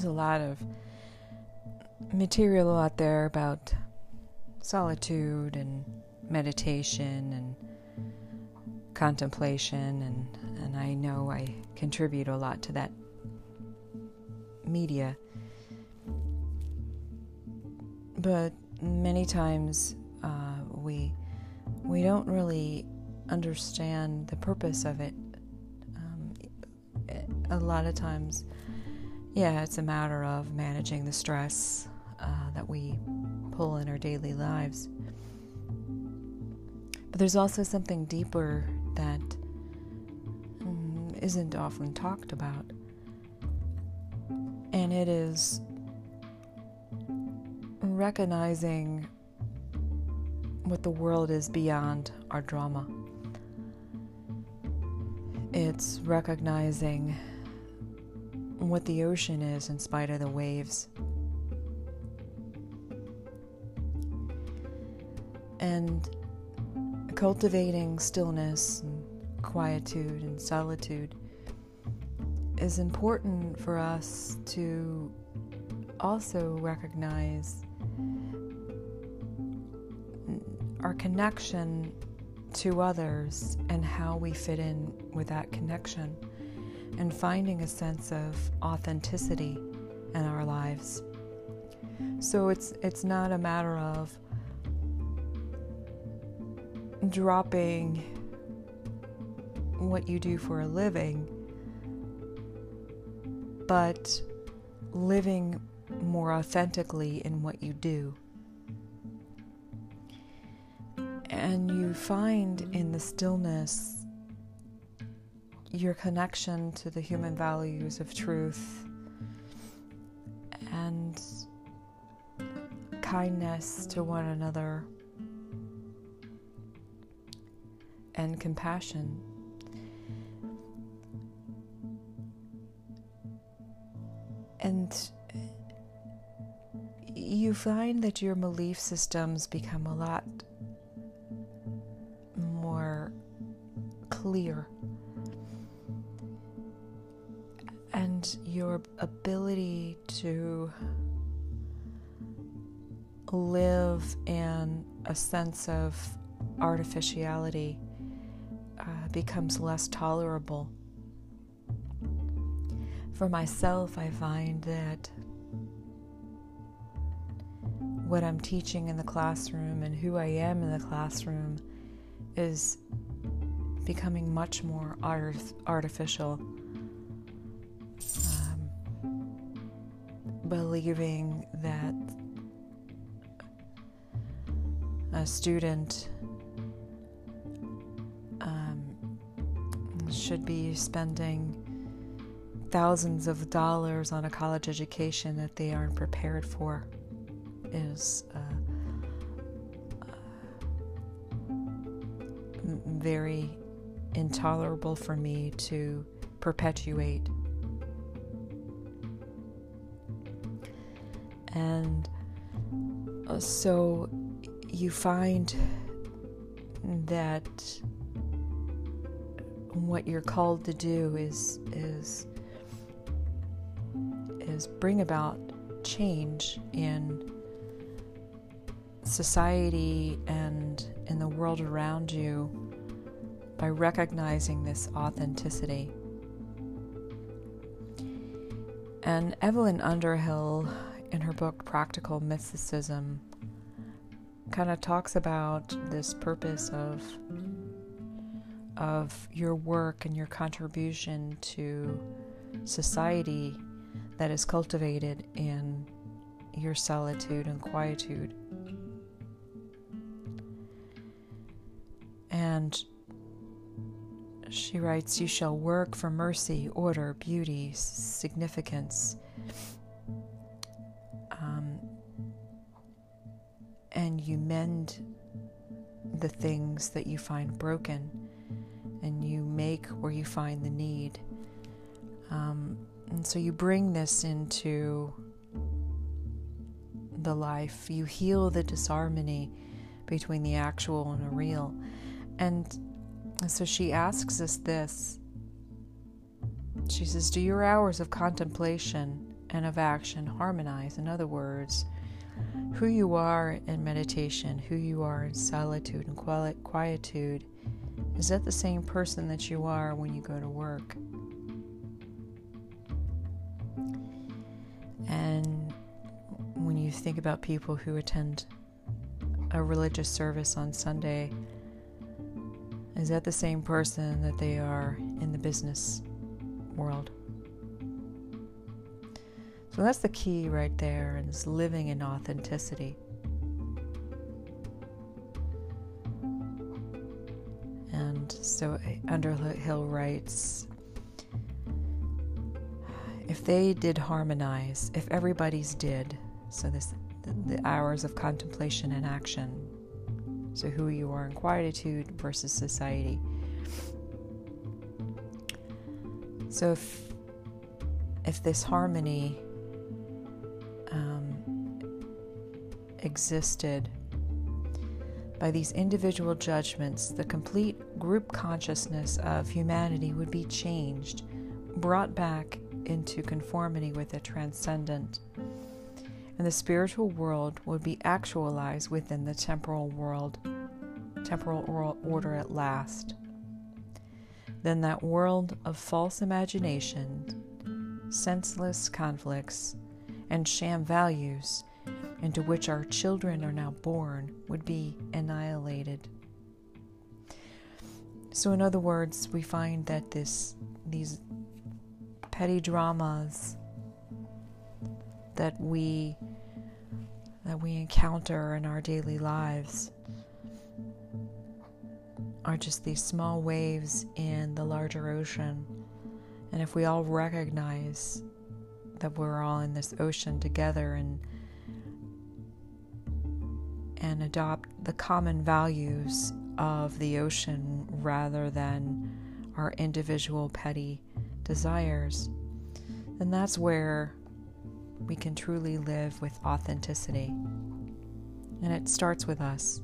there's a lot of material out there about solitude and meditation and contemplation and and I know I contribute a lot to that media. But many times uh, we we don't really understand the purpose of it. Um, a lot of times yeah it's a matter of managing the stress uh, that we pull in our daily lives but there's also something deeper that um, isn't often talked about. And it is recognizing what the world is beyond our drama. It's recognizing what the ocean is in spite of the waves. And cultivating stillness and quietude and solitude is important for us to also recognize our connection to others and how we fit in with that connection and finding a sense of authenticity in our lives. So it's it's not a matter of dropping what you do for a living, but living more authentically in what you do. And you find in the stillness your connection to the human values of truth and kindness to one another and compassion. And you find that your belief systems become a lot more clear. Your ability to live in a sense of artificiality uh, becomes less tolerable. For myself, I find that what I'm teaching in the classroom and who I am in the classroom is becoming much more art- artificial. Believing that a student should be spending thousands of dollars on a college education that they aren't prepared for is uh, uh, very intolerable for me to perpetuate. And uh, so you find that what you're called to do is is is bring about change in society and in the world around you by recognizing this authenticity. And Evelyn Underhill, in her book Practical Mysticism, kind of talks about this purpose of of your work and your contribution to society that is cultivated in your solitude and quietude. And she writes, You shall work for mercy, order, beauty, significance. The things that you find broken and you make where you find the need. Um, and so you bring this into the life. You heal the disharmony between the actual and the real. And so she asks us this. She says, Do your hours of contemplation and of action harmonize. In other words, who you are in meditation, who you are in solitude and quietude, is that the same person that you are when you go to work? And when you think about people who attend a religious service on Sunday, is that the same person that they are in the business world? So that's the key right there, is living in authenticity. And so Underhill writes if they did harmonize, if everybody's did, so this the, hours of contemplation and action, so who you are in quietude versus society. So if if this harmony existed by these individual judgments, the complete group consciousness of humanity would be changed, brought back into conformity with the transcendent. And the spiritual world would be actualized within the temporal world, temporal order at last. Then that world of false imagination, senseless conflicts, and sham values into which our children are now born would be annihilated. So, in other words, we find that this, these petty dramas that we that we encounter in our daily lives are just these small waves in the larger ocean. And if we all recognize that we're all in this ocean together and and adopt the common values of the ocean rather than our individual petty desires, then that's where we can truly live with authenticity. And it starts with us.